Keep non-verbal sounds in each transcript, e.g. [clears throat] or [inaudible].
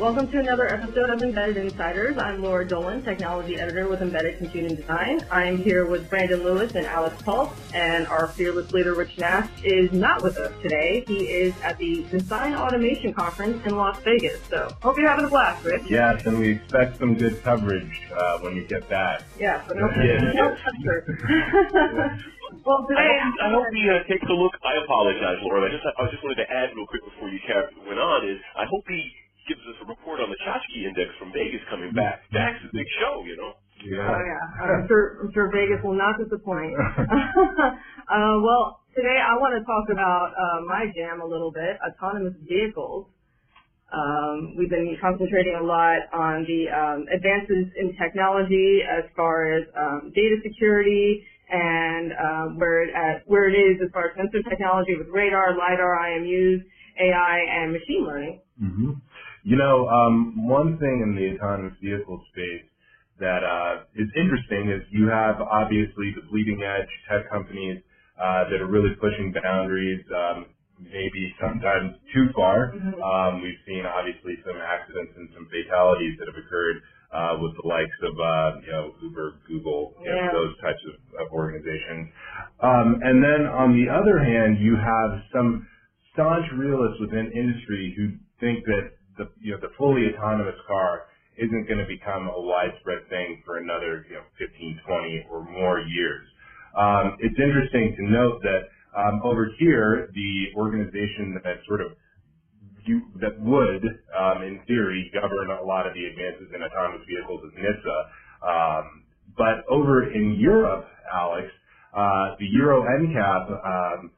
Welcome to another episode of Embedded Insiders. I'm Laura Dolan, Technology Editor with Embedded Computing Design. I'm here with Brandon Lewis and Alex Pulse, and our fearless leader, Rich Nass, is not with us today. He is at the Design Automation Conference in Las Vegas. So, hope you're having a blast, Rich. Yes, and we expect some good coverage uh, when you get back. Yeah, but no, Yeah. no pressure. [laughs] well, today, I hope, I hope he uh, takes a look. I apologize, Laura. I just I just wanted to add real quick before you went on is I hope he gives us a report on the Chachki Index from Vegas coming back. That's a big show, you know. Oh yeah, I'm sure. I'm sure Vegas will not disappoint. [laughs] [laughs] uh, well, today I want to talk about uh, my jam a little bit: autonomous vehicles. Um, we've been concentrating a lot on the um, advances in technology as far as um, data security and um, where it at, where it is as far as sensor technology with radar, lidar, IMUs, AI, and machine learning. hmm You know, um, one thing in the autonomous vehicle space that uh, is interesting is you have obviously the bleeding edge tech companies uh, that are really pushing boundaries, um, maybe sometimes too far. Mhm. Um, we've seen obviously some accidents and some fatalities that have occurred uh, with the likes of uh, you know Uber, Google, you know, those types of, of organizations. Um, and then on the other hand, you have some staunch realists within industry who think that the you know the fully autonomous car isn't going to become a widespread thing for another you know 15, 20 or more years. Um, it's interesting to note that um, over here, the organization that sort of you, that would, um, in theory, govern a lot of the advances in autonomous vehicles is NHTSA. Um, but over in Europe, Alex, uh, the Euro NCAP, um,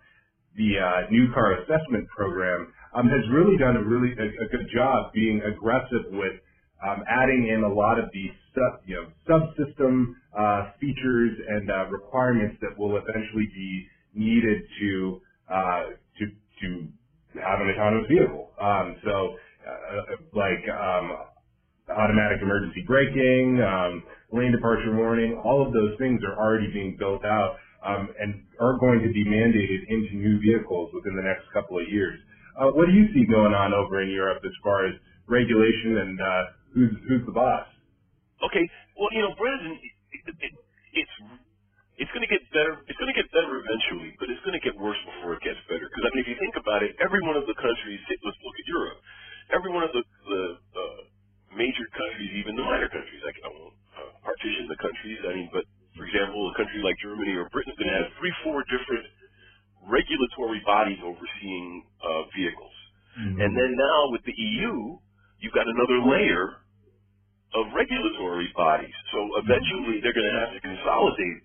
the uh, new car assessment program, um, has really done a really a, a good job being aggressive with um, adding in a lot of these sub, you know, subsystem uh, features and uh, requirements that will eventually be needed to uh, to to have an autonomous vehicle. Um, so, uh, like um, automatic emergency braking, um, lane departure warning, all of those things are already being built out um, and are going to be mandated into new vehicles within the next couple of years. Uh, what do you see going on over in Europe as far as regulation and uh, who's who's the boss? Okay. Well, you know, Brandon, it, it, it's it's going to get better. It's going to get better eventually, but it's going to get worse before it gets better. Because I mean, if you think about it, every one of the countries. Let's look at Europe. Every one of the the uh, major countries, even the minor countries. Like I won't uh, partition the countries. I mean, but for example, a country like Germany or Britain is going to have three, four different regulatory bodies overseeing uh, vehicles. And then now with the EU, you've got another layer of regulatory bodies. So eventually they're going to have to consolidate,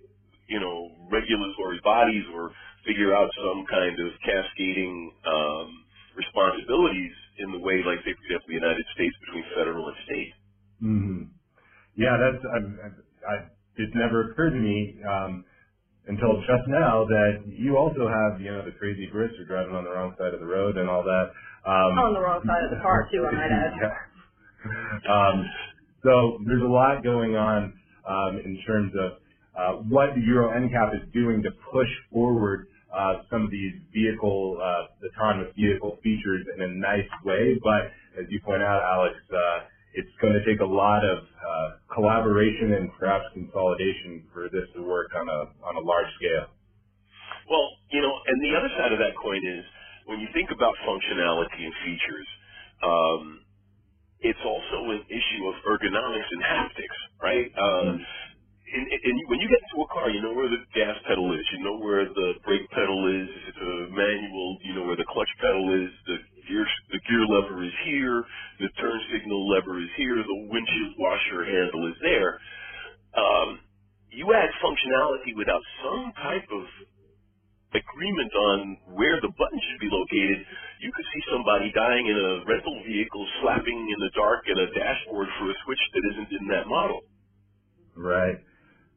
you know, regulatory bodies or figure out some kind of cascading um, responsibilities in the way, like, say, for example, the United States between federal and state. hmm Yeah, that's I, I, I, it never occurred to me um, until just now that you also have you know the crazy Brits are driving on the wrong side of the road and all that. Um, On the wrong side of the car too, I might add. [laughs] yeah. Um, so there's a lot going on um, in terms of uh, what the Euro NCAP is doing to push forward uh, some of these vehicle, uh, autonomous vehicle features in a nice way. But as you point out, Alex, uh, it's going to take a lot of uh, collaboration and perhaps consolidation for this to work on a on a large scale. Well, you know, and the other side of that coin is when you think about functionality and features, um, it's also an issue of ergonomics and haptics, right? Um, and, and when you get into a car, you know where the gas pedal is, you know where the brake pedal is. If it's a manual, you know where the clutch pedal is. The gear, lever is here. The turn signal lever is here. The windshield washer handle is there. Um, you add functionality without some type of agreement on where the button should be located, you could see somebody dying in a rental vehicle slapping in the dark at a dashboard for a switch that isn't in that model. Right.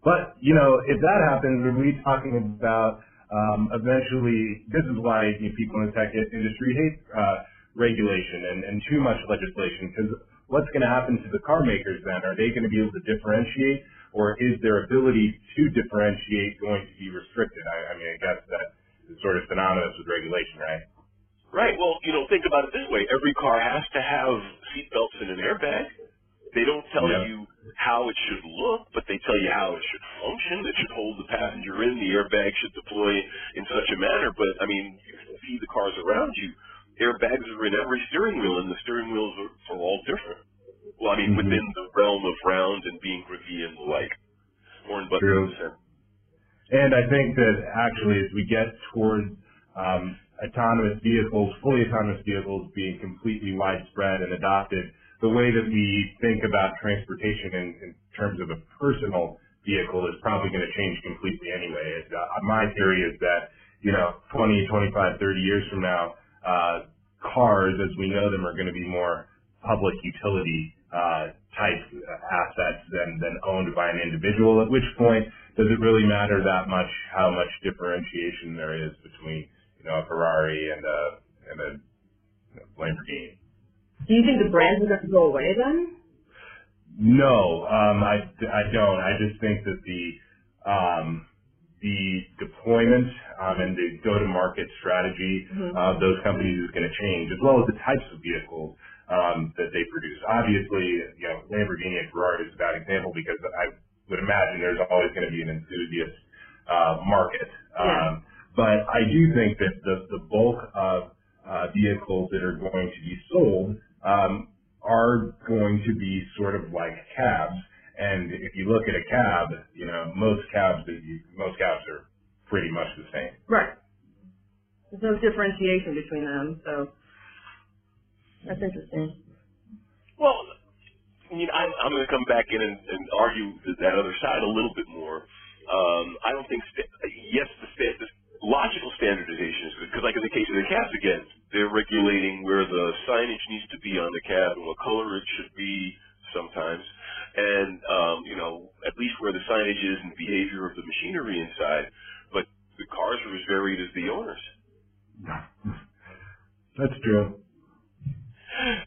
But, you know, if that happens, are we talking about um, eventually, this is why you know, people in the tech industry hate uh, regulation and, and too much legislation, because what's going to happen to the car makers then? Are they going to be able to differentiate, or is their ability to differentiate going to be restricted? I, I mean, I guess that is sort of synonymous with regulation, right? Right. Well, you know, think about it this way: every car has to have seat belts and an airbag. They don't tell Yeah. you how it should look, but they tell you how it should function. It should hold the passenger in. The airbag should deploy in such a manner. But I mean, you can see the cars around you. Airbags are in every steering wheel, and the steering wheels are, are all different. Well, I mean, Mhm. within the realm of round and being grippy and the like. Horn buttons True. in the center. And I think that actually as we get towards um, autonomous vehicles, fully autonomous vehicles being completely widespread and adopted, the way that we think about transportation in, in terms of a personal vehicle is probably going to change completely anyway. Uh, my theory is that, you know, 20, 25, 30 years from now, uh, cars as we know them are going to be more public utility uh, type assets than, than owned by an individual, at which point does it really matter that much how much differentiation there is between, you know, a Ferrari and a, and a you know, Lamborghini? Do you think the brands are going to go away then? No, um, I, I don't. I just think that the, um, the deployment, um, and the go-to-market strategy Mhm. of those companies is going to change, as well as the types of vehicles, um, that they produce. Obviously, you know, Lamborghini and Ferrari is a bad example because I would imagine there's always going to be an enthusiast, uh, market. Yeah. Um, but I do think that the, the bulk of, uh, vehicles that are going to be sold, um, are going to be sort of like cabs. And if you look at a cab, you know, most cabs that you, most cabs are pretty much the same. Right. There's no differentiation between them, so that's interesting. Well, I mean, I'm, I'm going to come back in and, and argue that, that other side a little bit more. Um, I don't think, sta- yes, the, sta- the logical standardization is good, because like in the case of the cabs again, they're regulating where the signage needs to be on the cab and what color it should be sometimes, and, um, you know, at least where the signage is and the behavior of the machinery inside, but the cars are as varied as the owners. [laughs] That's true.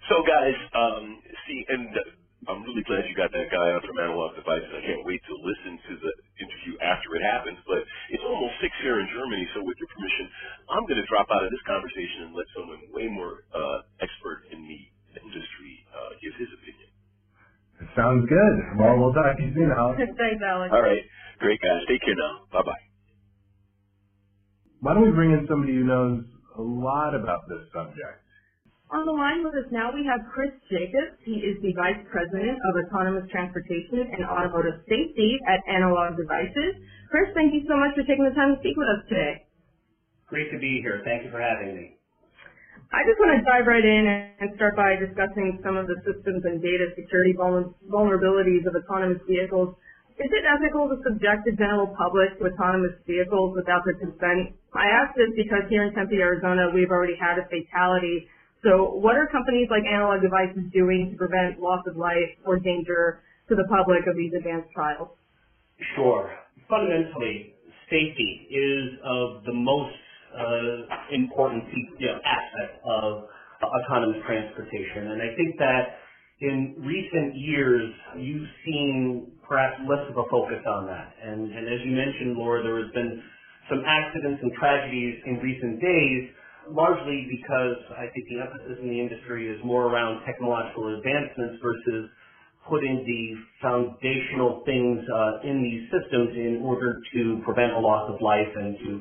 So guys, um, see, and uh, I'm really glad you got that guy on from Analog Devices. I can't wait to listen to the interview after it happens. But it's almost six here in Germany, so with your permission, I'm going to drop out of this conversation and let someone way more uh, expert in the industry uh, give his opinion. Sounds good. Well, we'll talk to you soon, Alex. [laughs] Thanks, Alex. All right, great guys. Take care now. Bye bye. Why don't we bring in somebody who knows a lot about this subject? On the line with us now, we have Chris Jacobs. He is the Vice President of Autonomous Transportation and Automotive Safety at Analog Devices. Chris, thank you so much for taking the time to speak with us today. Great to be here. Thank you for having me. I just want to dive right in and start by discussing some of the systems and data security vulnerabilities of autonomous vehicles. Is it ethical to subject the general public to autonomous vehicles without their consent? I ask this because here in Tempe, Arizona, we've already had a fatality. So what are companies like Analog Devices doing to prevent loss of life or danger to the public of these advanced trials? Sure. Fundamentally, safety is of the most uh, important you know, aspect of autonomous transportation. And I think that in recent years, you've seen perhaps less of a focus on that. And, and as you mentioned, Laura, there has been some accidents and tragedies in recent days, largely because I think the emphasis in the industry is more around technological advancements versus putting the foundational things uh, in these systems in order to prevent a loss of life and to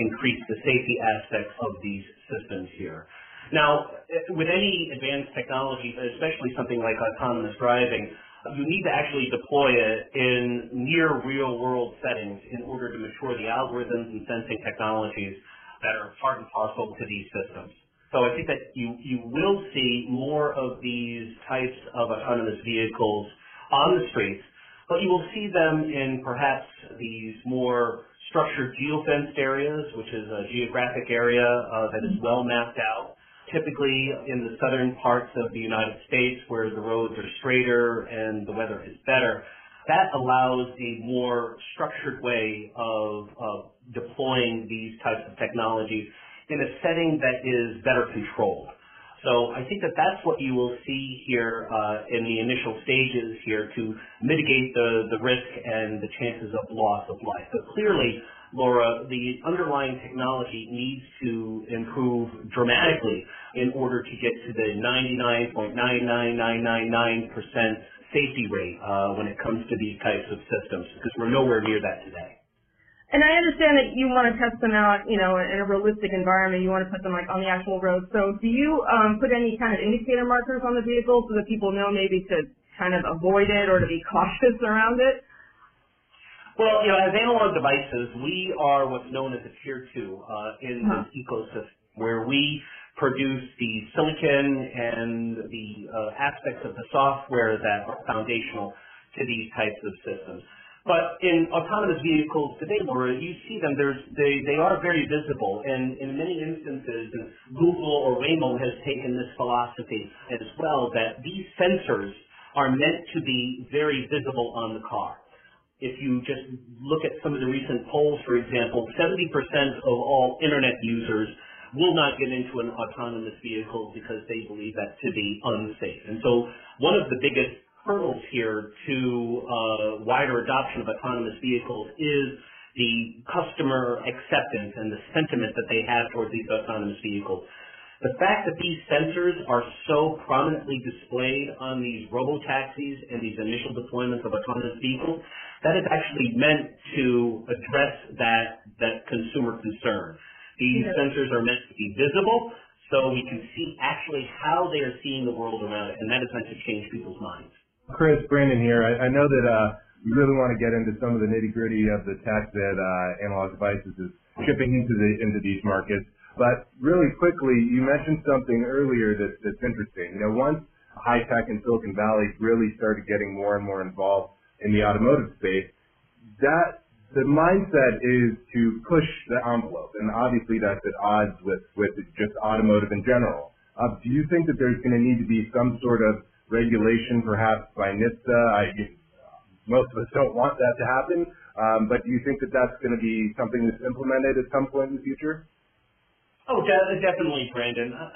increase the safety aspects of these systems here. Now, with any advanced technology, especially something like autonomous driving, you need to actually deploy it in near real world settings in order to mature the algorithms and sensing technologies that are part and parcel to these systems. So I think that you, you will see more of these types of autonomous vehicles on the streets, but you will see them in perhaps these more structured geofenced areas, which is a geographic area uh, that is well mapped out. Typically in the southern parts of the United States where the roads are straighter and the weather is better, that allows a more structured way of, of deploying these types of technologies in a setting that is better controlled. So I think that that's what you will see here uh, in the initial stages here to mitigate the, the risk and the chances of loss of life. But clearly, Laura, the underlying technology needs to improve dramatically in order to get to the 99.99999% safety rate uh, when it comes to these types of systems, because we're nowhere near that today. And I understand that you want to test them out, you know, in a realistic environment. You want to put them like on the actual road. So, do you um, put any kind of indicator markers on the vehicle so that people know maybe to kind of avoid it or to be [laughs] cautious around it? Well, you know, as analog devices, we are what's known as a tier two uh, in Huh. this ecosystem, where we produce the silicon and the uh, aspects of the software that are foundational to these types of systems. But in autonomous vehicles today, Laura, you see them, there's, they, they are very visible, and in many instances, Google or Waymo has taken this philosophy as well, that these sensors are meant to be very visible on the car if you just look at some of the recent polls, for example, 70% of all internet users will not get into an autonomous vehicle because they believe that to be unsafe. And so one of the biggest hurdles here to uh, wider adoption of autonomous vehicles is the customer acceptance and the sentiment that they have towards these autonomous vehicles. The fact that these sensors are so prominently displayed on these robo-taxis and these initial deployments of autonomous vehicles, that is actually meant to address that, that consumer concern. These Yeah. sensors are meant to be visible so we can see actually how they are seeing the world around it, and that is meant to change people's minds. Chris, Brandon here. I, I know that uh, we really want to get into some of the nitty gritty of the tech that uh, Analog Devices is shipping into the into these markets. But really quickly, you mentioned something earlier that, that's interesting. You know, once high tech in Silicon Valley really started getting more and more involved in the automotive space, that the mindset is to push the envelope, and obviously that's at odds with with just automotive in general. Uh, do you think that there's going to need to be some sort of regulation, perhaps by NHTSA? I, most of us don't want that to happen, um, but do you think that that's going to be something that's implemented at some point in the future? Oh, de- definitely, Brandon. Uh,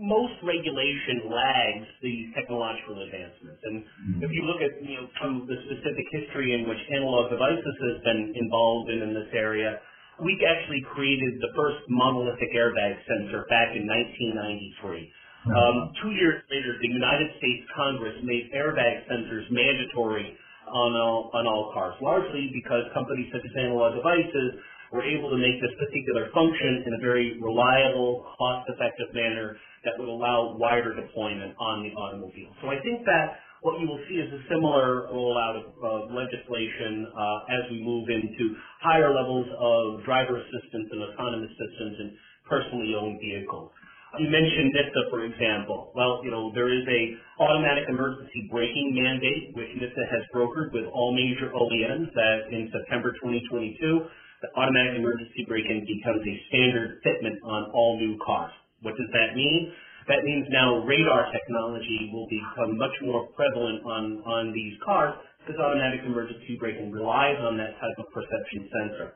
most regulation lags these technological advancements. And if you look at, you know, from the specific history in which analog devices has been involved in, in this area, we actually created the first monolithic airbag sensor back in 1993. Um, two years later, the United States Congress made airbag sensors mandatory on all, on all cars, largely because companies such as Analog Devices were able to make this particular function in a very reliable, cost-effective manner that would allow wider deployment on the automobile. So I think that what you will see is a similar rollout of legislation uh, as we move into higher levels of driver assistance and autonomous systems in personally owned vehicles. You mentioned NHTSA, for example. Well, you know, there is a automatic emergency braking mandate, which NHTSA has brokered with all major OEMs that in September 2022, the automatic emergency braking becomes a standard fitment on all new cars. What does that mean? That means now radar technology will become much more prevalent on, on these cars because automatic emergency braking relies on that type of perception sensor.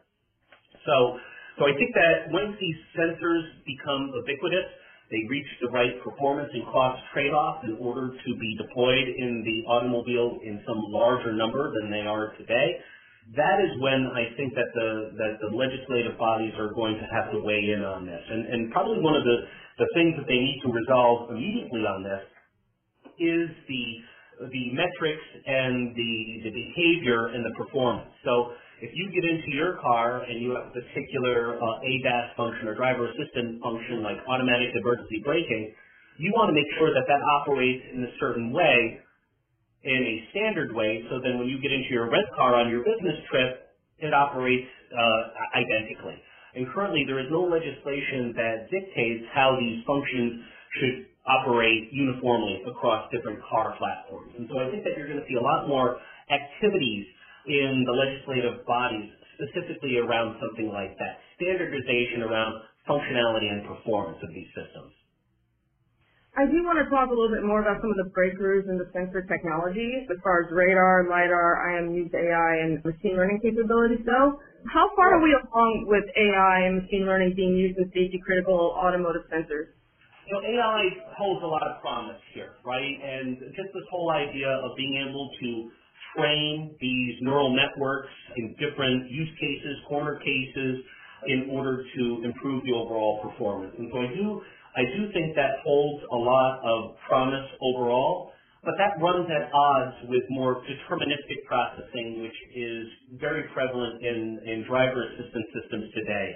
So, so I think that once these sensors become ubiquitous, they reach the right performance and cost trade-off in order to be deployed in the automobile in some larger number than they are today. That is when I think that the that the legislative bodies are going to have to weigh in on this. And, and probably one of the, the things that they need to resolve immediately on this is the the metrics and the, the behavior and the performance. So if you get into your car and you have a particular uh, function or driver assistant function like automatic emergency braking, you want to make sure that that operates in a certain way, in a standard way, so then when you get into your rent car on your business trip, it operates uh, identically. And currently there is no legislation that dictates how these functions should operate uniformly across different car platforms. And so I think that you're going to see a lot more activities in the legislative bodies specifically around something like that, standardization around functionality and performance of these systems. I do want to talk a little bit more about some of the breakthroughs in the sensor technologies as far as radar, LiDAR, IMU's AI, and machine learning capabilities go. How far are we along with AI and machine learning being used in safety critical automotive sensors? You know, AI holds a lot of promise here, right? And just this whole idea of being able to train these neural networks in different use cases, corner cases, in order to improve the overall performance. And so I do, I do think that holds a lot of promise overall, but that runs at odds with more deterministic processing, which is very prevalent in, in driver assistance systems today.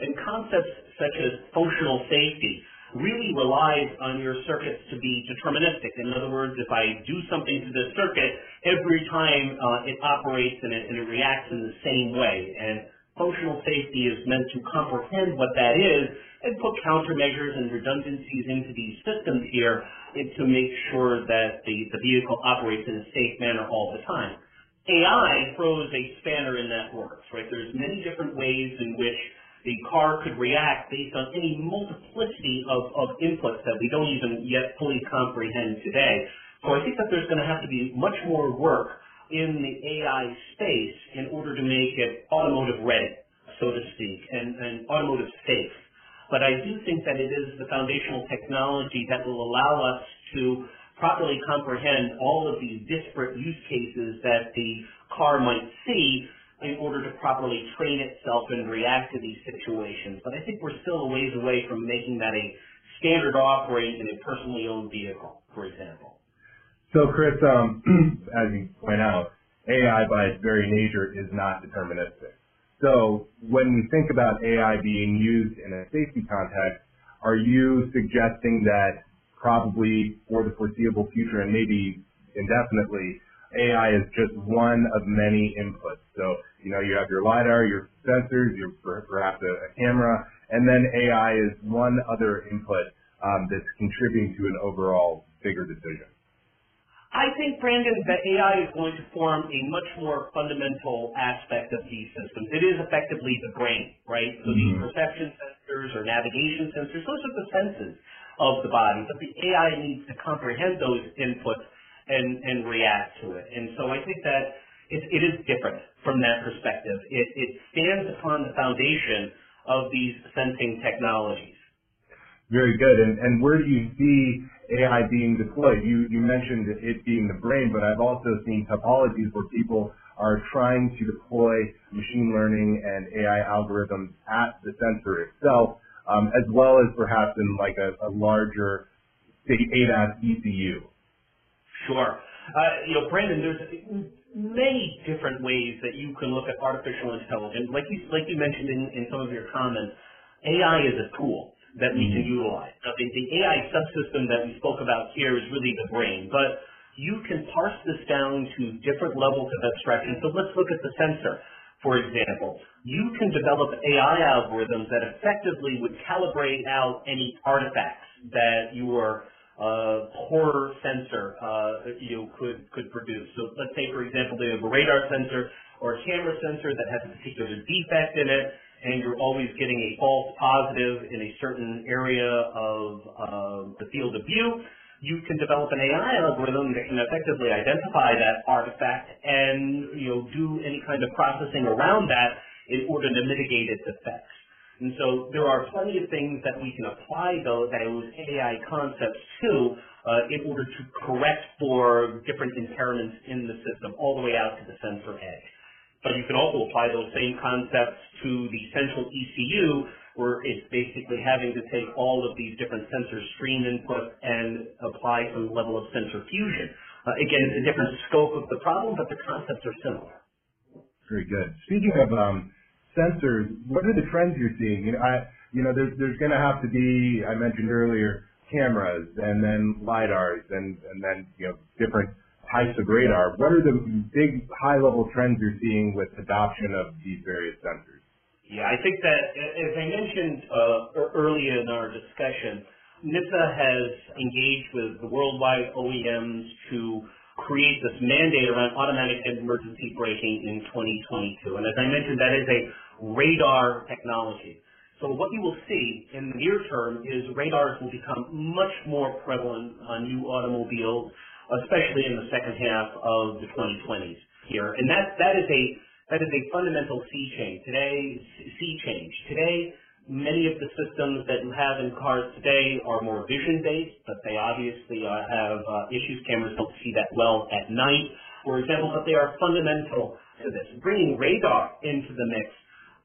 And concepts such as functional safety really relies on your circuits to be deterministic. In other words, if I do something to the circuit, every time uh, it operates and it, and it reacts in the same way. And functional safety is meant to comprehend what that is and put countermeasures and redundancies into these systems here to make sure that the, the vehicle operates in a safe manner all the time. AI throws a spanner in that works, right? There's many different ways in which the car could react based on any multiplicity of, of inputs that we don't even yet fully comprehend today. So I think that there's going to have to be much more work in the AI space in order to make it automotive ready, so to speak, and, and automotive safe. But I do think that it is the foundational technology that will allow us to properly comprehend all of these disparate use cases that the car might see in order to properly train itself and react to these situations. But I think we're still a ways away from making that a standard offering in a personally owned vehicle, for example. So, Chris, um, [clears throat] as you point out, AI by its very nature is not deterministic. So, when we think about AI being used in a safety context, are you suggesting that probably for the foreseeable future and maybe indefinitely, AI is just one of many inputs. So, you know, you have your LiDAR, your sensors, your perhaps a, a camera, and then AI is one other input um, that's contributing to an overall bigger decision. I think, Brandon, that AI is going to form a much more fundamental aspect of these systems. It is effectively the brain, right? So mm-hmm. these perception sensors or navigation sensors, those are the senses of the body. But the AI needs to comprehend those inputs and, and react to it. And so I think that it, it is different from that perspective. It, it stands upon the foundation of these sensing technologies. Very good. And, and where do you see AI being deployed? You, you mentioned it being the brain, but I've also seen topologies where people are trying to deploy machine learning and AI algorithms at the sensor itself, um, as well as perhaps in like a, a larger, ADAS ECU. Sure. Uh, you know, Brandon, there's many different ways that you can look at artificial intelligence. Like you, like you mentioned in, in some of your comments, AI is a tool that we mm-hmm. can utilize. Now, the, the AI subsystem that we spoke about here is really the brain, but you can parse this down to different levels of abstraction. So let's look at the sensor, for example. You can develop AI algorithms that effectively would calibrate out any artifacts that your uh, poor sensor uh, you know, could could produce. So let's say, for example, they have a radar sensor or a camera sensor that has a particular defect in it, and you're always getting a false positive in a certain area of uh, the field of view. You can develop an AI algorithm that can effectively identify that artifact and you know do any kind of processing around that in order to mitigate its effects. And so there are plenty of things that we can apply those, those AI concepts to uh, in order to correct for different impairments in the system all the way out to the sensor edge. But you can also apply those same concepts to the central ECU where it's basically having to take all of these different sensor stream inputs and apply some level of sensor fusion. Uh, again, it's a different scope of the problem, but the concepts are similar. Very good. Speaking of um, sensors, what are the trends you're seeing? You know, I, you know, there's there's going to have to be, I mentioned earlier, cameras and then lidars and and then you know different types of radar. What are the big high level trends you're seeing with adoption of these various sensors? Yeah, I think that as I mentioned uh, earlier in our discussion, NHTSA has engaged with the worldwide OEMs to create this mandate around automatic emergency braking in 2022. And as I mentioned, that is a radar technology. So what you will see in the near term is radars will become much more prevalent on new automobiles, especially in the second half of the 2020s here. And that, that is a, that is a fundamental sea change. Today, sea change. Today, Many of the systems that you have in cars today are more vision-based, but they obviously uh, have uh, issues. Cameras don't see that well at night. for example, but they are fundamental to this. Bringing radar into the mix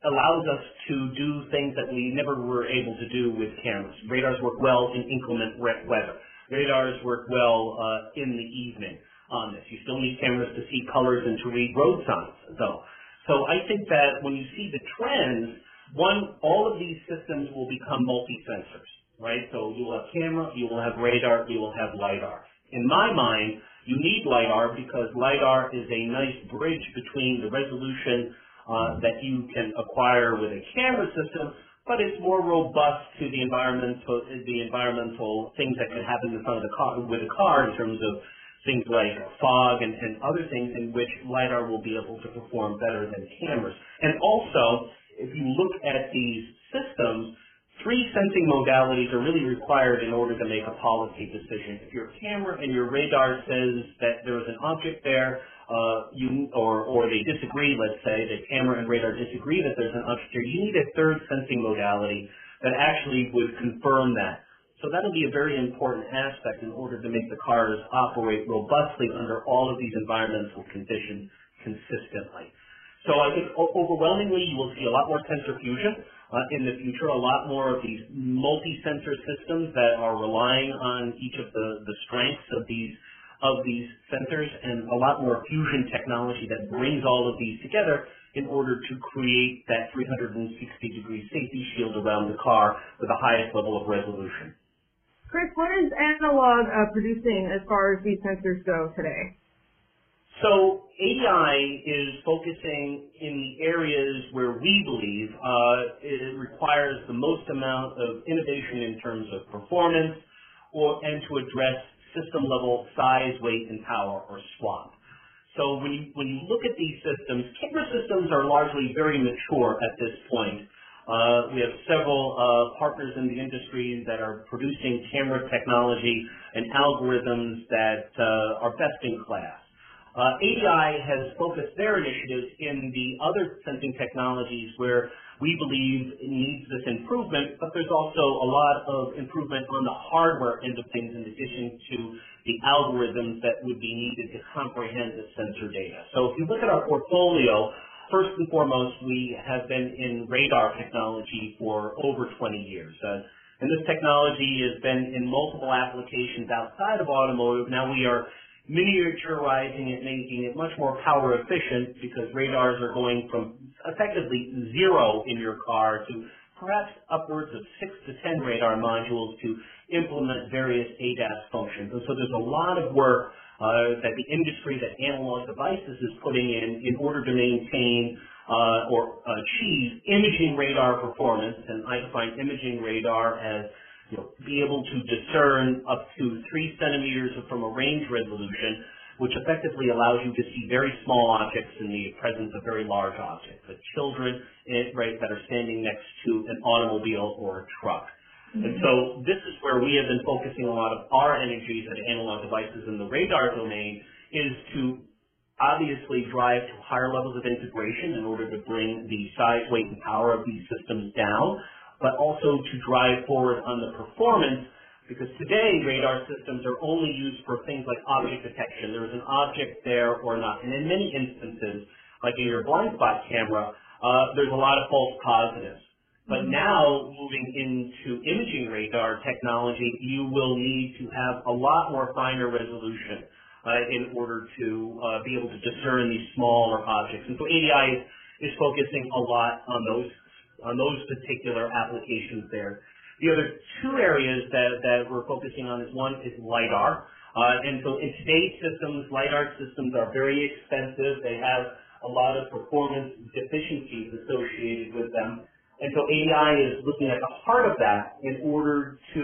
allows us to do things that we never were able to do with cameras. Radars work well in inclement weather. Radars work well uh, in the evening on this. You still need cameras to see colors and to read road signs, though. So I think that when you see the trends, one, all of these systems will become multi-sensors, right? So you will have camera, you will have radar, you will have LiDAR. In my mind, you need LiDAR because LiDAR is a nice bridge between the resolution uh, that you can acquire with a camera system, but it's more robust to the environmental the environmental things that can happen in front of the car with a car in terms of things like fog and, and other things in which LiDAR will be able to perform better than cameras. And also, if you look at these systems, three sensing modalities are really required in order to make a policy decision. If your camera and your radar says that there is an object there, uh, you or or they disagree, let's say the camera and radar disagree that there's an there, you need a third sensing modality that actually would confirm that. So that'll be a very important aspect in order to make the cars operate robustly under all of these environmental conditions consistently. So I think overwhelmingly you will see a lot more sensor fusion uh, in the future, a lot more of these multi-sensor systems that are relying on each of the, the strengths of these of these sensors and a lot more fusion technology that brings all of these together in order to create that 360 degree safety shield around the car with the highest level of resolution. Chris, what is analog uh, producing as far as these sensors go today? So ADI is focusing in the areas where we believe uh, it requires the most amount of innovation in terms of performance or and to address system level size, weight, and power or SWaP. So when you, when you look at these systems, camera systems are largely very mature at this point. Uh, we have several uh, partners in the industry that are producing camera technology and algorithms that uh, are best in class. Uh, ADI has focused their initiatives in the other sensing technologies where we believe needs this improvement, but there's also a lot of improvement on the hardware end of things in addition to the algorithms that would be needed to comprehend the sensor data. So if you look at our portfolio, first and foremost, we have been in radar technology for over 20 years. Uh, and this technology has been in multiple applications outside of automotive. Now we are miniaturizing it, making it much more power efficient because radars are going from effectively zero in your car to perhaps upwards of six to ten radar modules to implement various ADAS functions. And so there's a lot of work uh, that the industry, that analog devices is putting in in order to maintain uh, or achieve imaging radar performance. And I define imaging radar as you know, be able to discern up to three centimeters from a range resolution, which effectively allows you to see very small objects in the presence of very large objects, like children eh, right, that are standing next to an automobile or a truck. Mm-hmm. And so this is where we have been focusing a lot of our energies at analog devices in the radar domain is to obviously drive to higher levels of integration in order to bring the size, weight, and power of these systems down but also to drive forward on the performance because today radar systems are only used for things like object detection. There is an object there or not. And in many instances, like in your blind spot camera, uh, there's a lot of false positives. But mm-hmm. now, moving into imaging radar technology, you will need to have a lot more finer resolution uh, in order to uh, be able to discern these smaller objects. And so ADI is focusing a lot on those on those particular applications there. The other two areas that, that we're focusing on is one is LiDAR. Uh, and so in today's systems, LiDAR systems are very expensive. They have a lot of performance deficiencies associated with them. And so ADI is looking at the heart of that in order to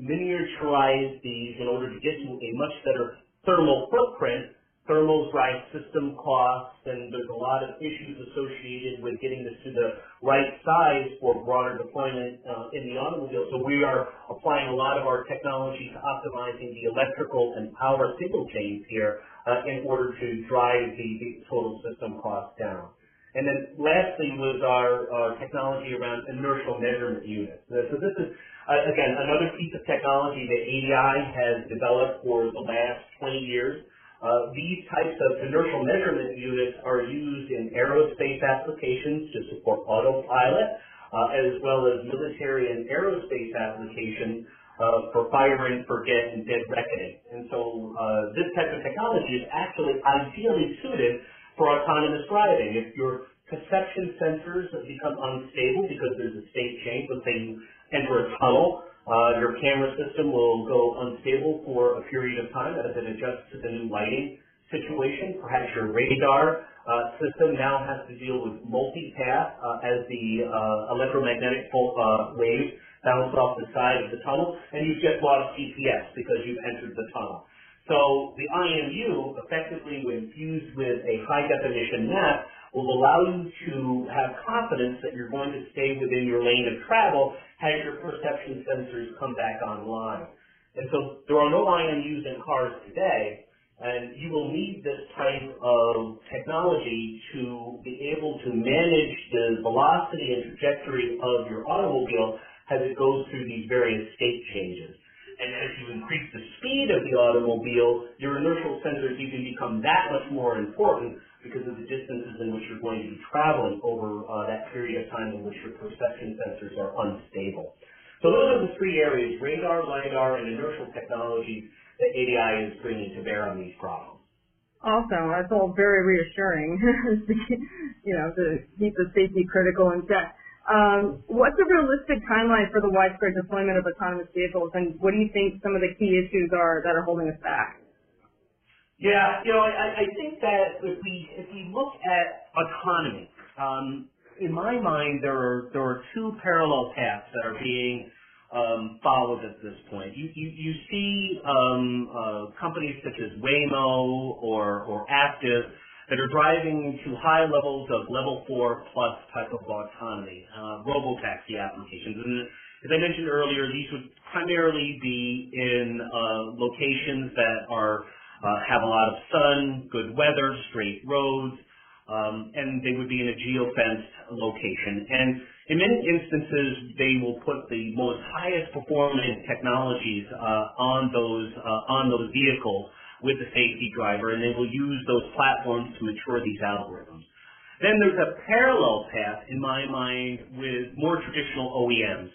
miniaturize these, in order to get to a much better thermal footprint thermals drive system costs, and there's a lot of issues associated with getting this to the right size for broader deployment uh, in the automobile. So we are applying a lot of our technology to optimizing the electrical and power signal chains here uh, in order to drive the, the total system cost down. And then lastly was our uh, technology around inertial measurement units. So this is, uh, again, another piece of technology that ADI has developed for the last 20 years Uh, these types of inertial measurement units are used in aerospace applications to support autopilot, uh, as well as military and aerospace applications uh, for fire and forget and dead reckoning. And so uh, this type of technology is actually ideally suited for autonomous driving. If your perception sensors become unstable because there's a state change, let's say you enter a tunnel, uh, your camera system will go unstable for a period of time as it adjusts to the new lighting situation. Perhaps your radar uh, system now has to deal with multipath uh, as the uh, electromagnetic uh, waves bounce off the side of the tunnel, and you've just lost GPS because you've entered the tunnel. So the IMU, effectively when fused with a high definition map, will allow you to have confidence that you're going to stay within your lane of travel as your perception sensors come back online. And so there are no IMUs in cars today, and you will need this type of technology to be able to manage the velocity and trajectory of your automobile as it goes through these various state changes. And as you increase the speed of the automobile, your inertial sensors even become that much more important because of the distances in which you're going to be traveling over uh, that period of time in which your perception sensors are unstable. So those are the three areas, radar, LiDAR, and inertial technologies that ADI is bringing to bear on these problems. Awesome. That's all very reassuring, [laughs] you know, to keep the safety critical in check. Um, what's a realistic timeline for the widespread deployment of autonomous vehicles, and what do you think some of the key issues are that are holding us back? Yeah, you know, I, I think that if we if we look at autonomy, um, in my mind, there are there are two parallel paths that are being um, followed at this point. You you, you see um, uh, companies such as Waymo or or Aptiv that are driving to high levels of level four plus type of autonomy, uh, robotaxi applications. And as I mentioned earlier, these would primarily be in uh, locations that are uh, have a lot of sun, good weather, straight roads, um, and they would be in a geofenced location. And in many instances, they will put the most highest performing technologies uh, on those uh, on those vehicles with the safety driver, and they will use those platforms to mature these algorithms. Then there's a parallel path, in my mind, with more traditional OEMs,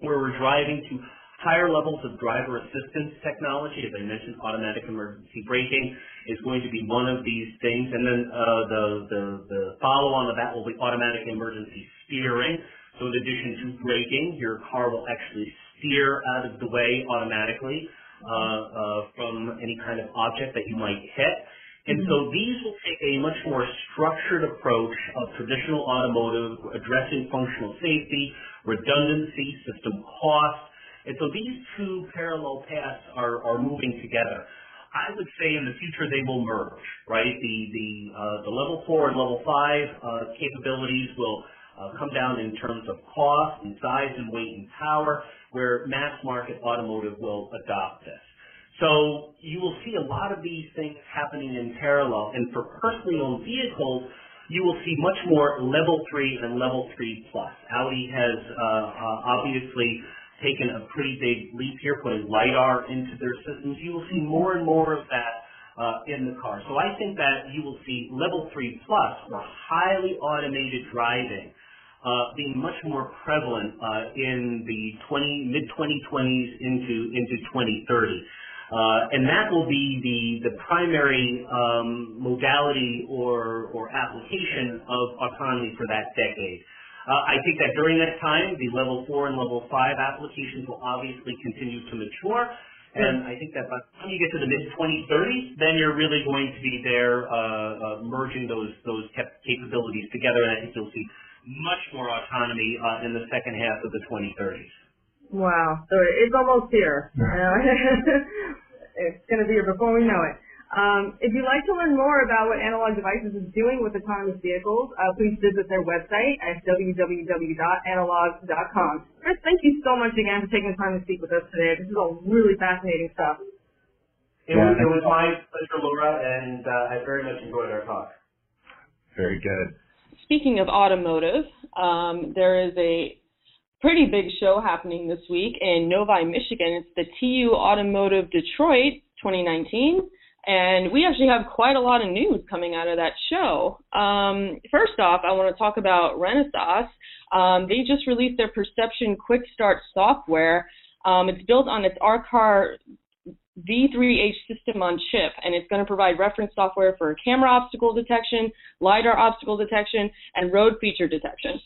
where we're driving to higher levels of driver assistance technology. As I mentioned, automatic emergency braking is going to be one of these things. And then uh, the, the, the follow-on of that will be automatic emergency steering. So in addition to braking, your car will actually steer out of the way automatically from any kind of object that you might hit. And so these will take a much more structured approach of traditional automotive, addressing functional safety, redundancy, system cost. And so these two parallel paths are, are moving together. I would say in the future they will merge, right? The the uh, the level four and level five uh, capabilities will uh, come down in terms of cost and size and weight and power, where mass market automotive will adopt this. So you will see a lot of these things happening in parallel. And for personally owned vehicles, you will see much more level three and level three plus. Audi has uh, uh, obviously taken a pretty big leap here, putting LiDAR into their systems. You will see more and more of that uh, in the car. So I think that you will see level three plus or highly automated driving uh, being much more prevalent uh, in the 20 mid 2020s into into 2030. Uh, and that will be the, the primary um, modality or, or application of autonomy for that decade. Uh, I think that during that time, the level four and level five applications will obviously continue to mature. And I think that by the time you get to the mid 2030s, then you're really going to be there uh, uh, merging those those capabilities together, and I think you'll see much more autonomy uh, in the second half of the 2030s. Wow. So it's almost here. [laughs] it's going to be here before we know it. Um, if you'd like to learn more about what Analog Devices is doing with autonomous vehicles, uh, please visit their website at www.analog.com. Chris, thank you so much again for taking the time to speak with us today. This is all really fascinating stuff. It, was, it was my pleasure, Laura, and uh, I very much enjoyed our talk. Very good. Speaking of automotive, um, there is a pretty big show happening this week in Novi, Michigan. It's the TU Automotive Detroit 2019, And we actually have quite a lot of news coming out of that show. Um, first off, I want to talk about Renesas. Um, they just released their Perception Quick Start software. Um, it's built on its R-Car V3H system on chip, and it's going to provide reference software for camera obstacle detection, LiDAR obstacle detection, and road feature detection.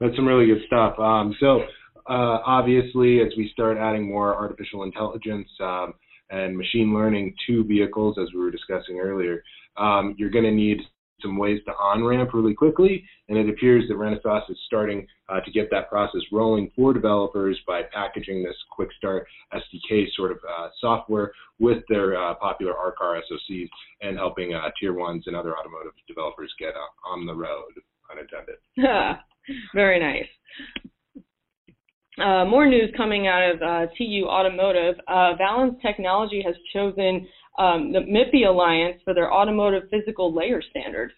That's some really good stuff. Um, so, uh, obviously, as we start adding more artificial intelligence um, and machine learning to vehicles, as we were discussing earlier, um, you're going to need some ways to on-ramp really quickly, and it appears that Renesas is starting uh, to get that process rolling for developers by packaging this Quick Start SDK sort of uh, software with their uh, popular R-Car SoCs and helping uh, tier ones and other automotive developers get uh, on the road, unintended. [laughs] Very nice. Uh, more news coming out of uh, TU Automotive. Uh, Technology has chosen um, the MIPI Alliance for their automotive physical layer standard.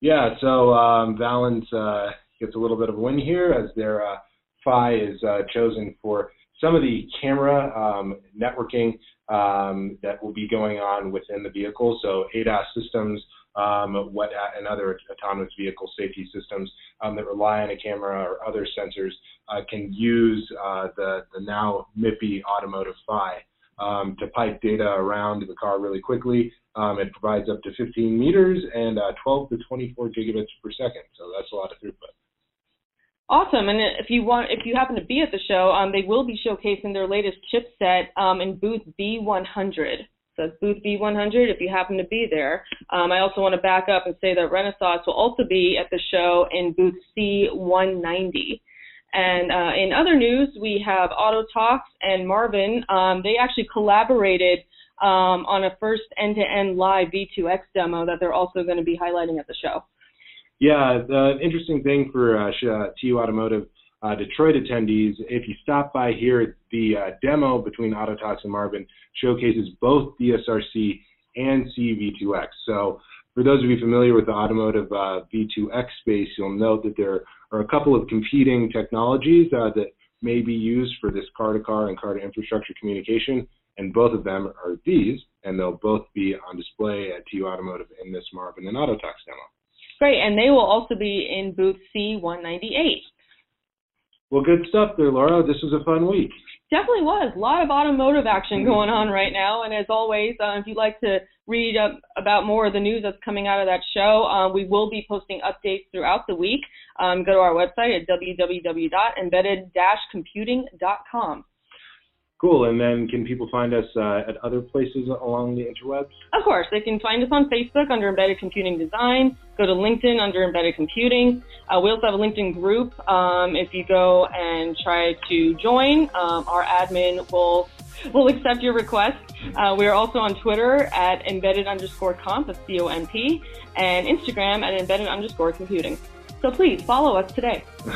Yeah, so um, uh, gets a little bit of a win here as their uh, PHY is uh, chosen for some of the camera um, networking um, that will be going on within the vehicle. So ADAS systems, um, what and other autonomous vehicle safety systems um, that rely on a camera or other sensors uh, can use uh, the the now MIPI automotive PHY um, to pipe data around the car really quickly. Um, it provides up to 15 meters and uh, 12 to 24 gigabits per second, so that's a lot of throughput. Awesome, and if you want, if you happen to be at the show, um, they will be showcasing their latest chipset um, in booth B100. So it's booth B100 if you happen to be there. Um, I also want to back up and say that Renesas will also be at the show in booth C190. And uh, in other news, we have Autotalks and Marvell. Um, they actually collaborated um, on a first end-to-end live V2X demo that they're also going to be highlighting at the show. Yeah, the interesting thing for uh, uh TU Automotive uh, Detroit attendees, if you stop by here, the uh, demo between Autotalks and Marvell showcases both DSRC and CV2X. So for those of you familiar with the automotive uh, V2X space, you'll note that there are a couple of competing technologies uh, that may be used for this car-to-car and car-to-infrastructure communication, and both of them are these, and they'll both be on display at TU Automotive in this Marvell and Autotalks demo. Great, and they will also be in booth C198. Well, good stuff there, Laura. This was a fun week. Definitely was. A lot of automotive action going on right now. And as always, uh, if you'd like to read uh, about more of the news that's coming out of that show, uh, we will be posting updates throughout the week. Um, go to our website at www.embedded-computing.com. Cool. And then can people find us uh, at other places along the interwebs? Of course. They can find us on Facebook under Embedded Computing Design. Go to LinkedIn under Embedded Computing. Uh, we also have a LinkedIn group. Um, if you go and try to join, um, our admin will will accept your request. Uh, we are also on Twitter at embedded underscore comp, that's C-O-M-P, and Instagram at embedded underscore computing. So please follow us today. [laughs]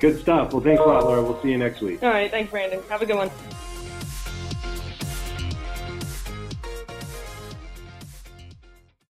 Good stuff. Well, thanks a lot, Laura. We'll see you next week. All right. Thanks, Brandon. Have a good one.